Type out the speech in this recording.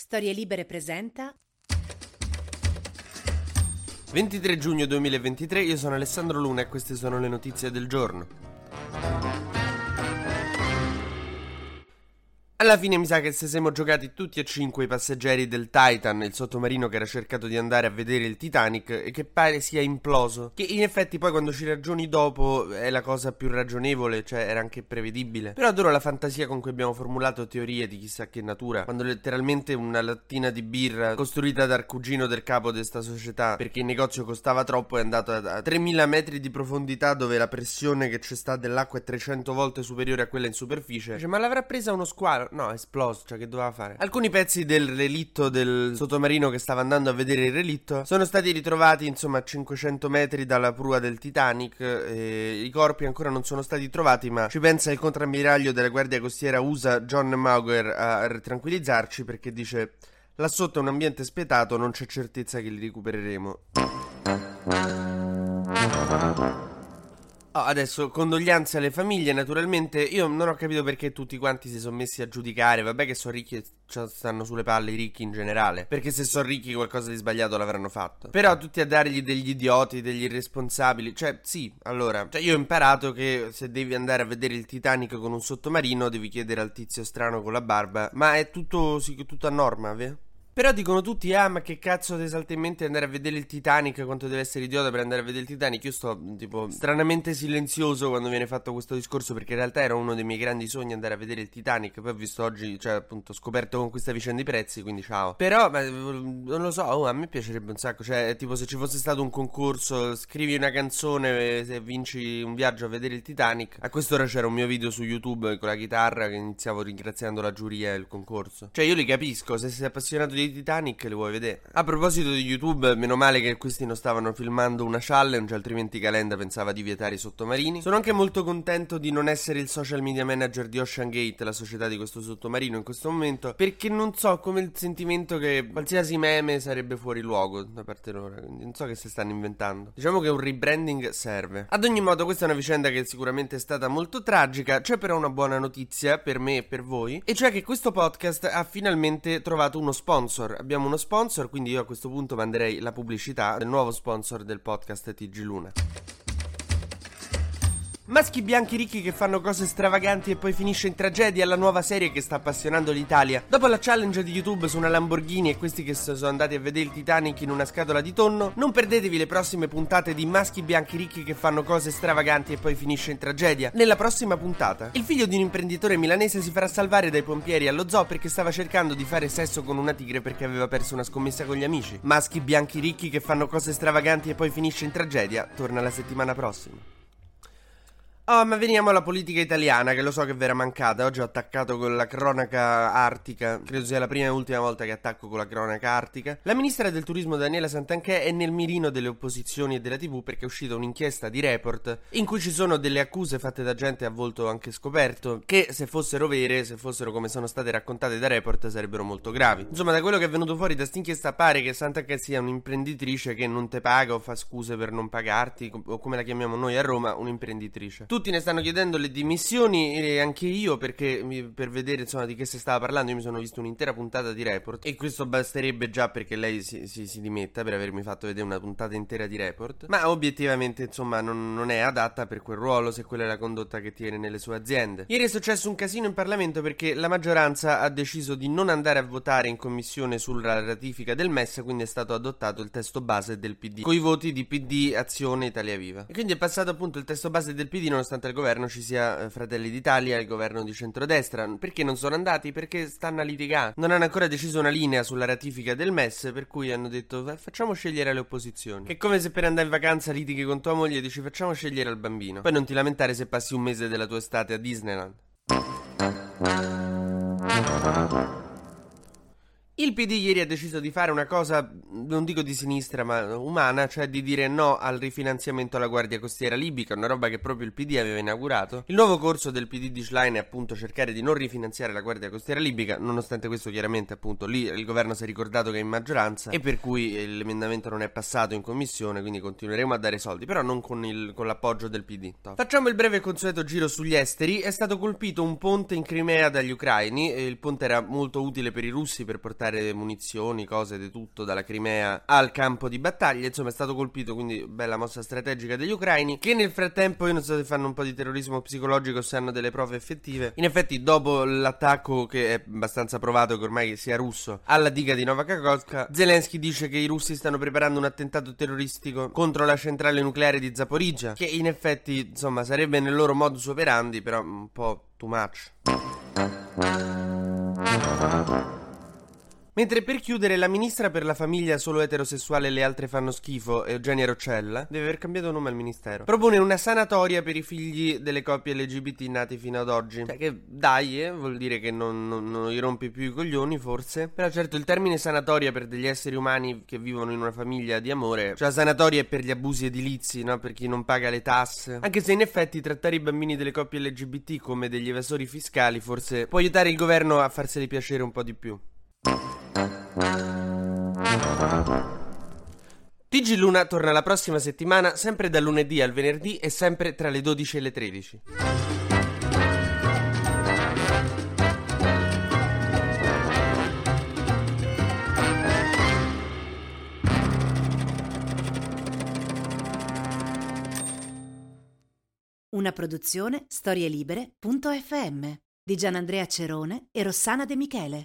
Storie Libere presenta 23 giugno 2023, io sono Alessandro Luna e queste sono le notizie del giorno. Alla fine mi sa che se siamo giocati tutti e cinque i passeggeri del Titan, il sottomarino che era cercato di andare a vedere il Titanic e che pare sia imploso. Che in effetti poi quando ci ragioni dopo è la cosa più ragionevole, cioè era anche prevedibile. Però adoro la fantasia con cui abbiamo formulato teorie di chissà che natura, quando letteralmente una lattina di birra costruita dal cugino del capo di questa società, perché il negozio costava troppo, è andato a 3000 metri di profondità dove la pressione che c'è sta dell'acqua è 300 volte superiore a quella in superficie. Dice, ma l'avrà presa uno squalo? No, esploso, cioè che doveva fare? Alcuni pezzi del relitto del sottomarino che stava andando a vedere il relitto sono stati ritrovati insomma a 500 metri dalla prua del Titanic e i corpi ancora non sono stati trovati ma ci pensa il contrammiraglio della guardia costiera USA John Mauger a tranquillizzarci perché dice là sotto è un ambiente spietato non c'è certezza che li recupereremo. Oh, adesso, condoglianze alle famiglie, naturalmente. Io non ho capito perché tutti quanti si sono messi a giudicare. Vabbè, che sono ricchi e stanno sulle palle i ricchi in generale. Perché se sono ricchi, qualcosa di sbagliato l'avranno fatto. Però tutti a dargli degli idioti, degli irresponsabili. Cioè, sì, allora. Cioè, io ho imparato che se devi andare a vedere il Titanic con un sottomarino, devi chiedere al tizio strano con la barba. Ma è tutto, sì, tutto a norma, vero? Però dicono tutti, ah, ma che cazzo ti salta in mente andare a vedere il Titanic? Quanto deve essere idiota per andare a vedere il Titanic? Io sto, tipo, stranamente silenzioso quando viene fatto questo discorso, perché in realtà era uno dei miei grandi sogni andare a vedere il Titanic. Poi ho visto oggi, cioè, appunto, scoperto con questa vicenda i prezzi, quindi ciao. Però, ma, non lo so, oh, a me piacerebbe un sacco. Cioè, tipo, se ci fosse stato un concorso, scrivi una canzone se vinci un viaggio a vedere il Titanic. A quest'ora c'era un mio video su YouTube con la chitarra che iniziavo ringraziando la giuria e il concorso. Cioè, io li capisco, se sei appassionato di Titanic le vuoi vedere. A proposito di YouTube, meno male che questi non stavano filmando una challenge, altrimenti Calenda pensava di vietare i sottomarini. Sono anche molto contento di non essere il social media manager di Ocean Gate, la società di questo sottomarino in questo momento, perché non so come il sentimento che qualsiasi meme sarebbe fuori luogo da parte loro, non so che si stanno inventando. Diciamo che un rebranding serve. Ad ogni modo, questa è una vicenda che sicuramente è stata molto tragica, c'è però una buona notizia per me e per voi, e cioè che questo podcast ha finalmente trovato uno sponsor sponsor. Abbiamo uno sponsor, quindi io a questo punto manderei la pubblicità del nuovo sponsor del podcast TG Luna. Maschi bianchi ricchi che fanno cose stravaganti e poi finisce in tragedia la nuova serie che sta appassionando l'Italia. Dopo la challenge di YouTube su una Lamborghini e questi che sono andati a vedere il Titanic in una scatola di tonno, non perdetevi le prossime puntate di Maschi bianchi ricchi che fanno cose stravaganti e poi finisce in tragedia. Nella prossima puntata, il figlio di un imprenditore milanese si farà salvare dai pompieri allo zoo perché stava cercando di fare sesso con una tigre perché aveva perso una scommessa con gli amici. Maschi bianchi ricchi che fanno cose stravaganti e poi finisce in tragedia. Torna la settimana prossima. Oh, ma veniamo alla politica italiana, che lo so che vi era mancata. Oggi ho attaccato con la cronaca artica. Credo sia la prima e ultima volta che attacco con la cronaca artica. La ministra del turismo Daniela Santanchè è nel mirino delle opposizioni e della TV perché è uscita un'inchiesta di report in cui ci sono delle accuse fatte da gente a volto anche scoperto, che se fossero vere, se fossero come sono state raccontate da report, sarebbero molto gravi. Insomma, da quello che è venuto fuori da quest'inchiesta pare che Santanchè sia un'imprenditrice che non te paga o fa scuse per non pagarti, o come la chiamiamo noi a Roma, un'imprenditrice. Tutti ne stanno chiedendo le dimissioni e anche io perché per vedere insomma di che si stava parlando io mi sono visto un'intera puntata di Report e questo basterebbe già perché lei si, si, si dimetta per avermi fatto vedere una puntata intera di Report. Ma obiettivamente insomma non, non, è adatta per quel ruolo se quella è la condotta che tiene nelle sue aziende. Ieri è successo un casino in Parlamento perché la maggioranza ha deciso di non andare a votare in commissione sulla ratifica del MES quindi è stato adottato il testo base del PD con i voti di PD, Azione, Italia Viva. E quindi è passato appunto il testo base del PD nonostante al governo ci sia eh, Fratelli d'Italia e il governo di centrodestra. Perché non sono andati? Perché stanno a litigare. Non hanno ancora deciso una linea sulla ratifica del MES, per cui hanno detto facciamo scegliere le opposizioni. Che è come se per andare in vacanza litighi con tua moglie e dici facciamo scegliere al bambino. Poi non ti lamentare se passi un mese della tua estate a Disneyland. Il PD ieri ha deciso di fare una cosa, non dico di sinistra, ma umana, cioè di dire no al rifinanziamento alla Guardia Costiera Libica, una roba che proprio il PD aveva inaugurato. Il nuovo corso del PD di Schlein è appunto cercare di non rifinanziare la Guardia Costiera Libica, nonostante questo chiaramente appunto lì il governo si è ricordato che è in maggioranza e per cui l'emendamento non è passato in commissione, quindi continueremo a dare soldi, però non con, il, con l'appoggio del PD. Top. Facciamo il breve e consueto giro sugli esteri, è stato colpito un ponte in Crimea dagli ucraini, il ponte era molto utile per i russi per portare portare munizioni, cose di tutto dalla Crimea al campo di battaglia. Insomma, è stato colpito, quindi bella mossa strategica degli ucraini. Che nel frattempo, io non so se fanno un po' di terrorismo psicologico o se hanno delle prove effettive. In effetti, dopo l'attacco, che è abbastanza provato che ormai sia russo, alla diga di Nova Kakhovka, Zelensky dice che i russi stanno preparando un attentato terroristico contro la centrale nucleare di Zaporizhia. Che in effetti, insomma, sarebbe nel loro modus operandi, però un po' too much. Mentre per chiudere, la ministra per la famiglia solo eterosessuale e le altre fanno schifo, Eugenia Roccella, deve aver cambiato nome al ministero, propone una sanatoria per i figli delle coppie LGBT nati fino ad oggi. Cioè che dai, eh, vuol dire che non, non, non gli rompi più i coglioni, forse. Però certo il termine sanatoria per degli esseri umani che vivono in una famiglia di amore, cioè sanatoria è per gli abusi edilizi, no? Per chi non paga le tasse. Anche se in effetti trattare i bambini delle coppie LGBT come degli evasori fiscali forse può aiutare il governo a farseli piacere un po' di più. TG Luna torna la prossima settimana, sempre dal lunedì al venerdì e sempre tra le 12 e le 13. Una produzione storielibere.fm di Gianandrea Cerone e Rossana De Michele.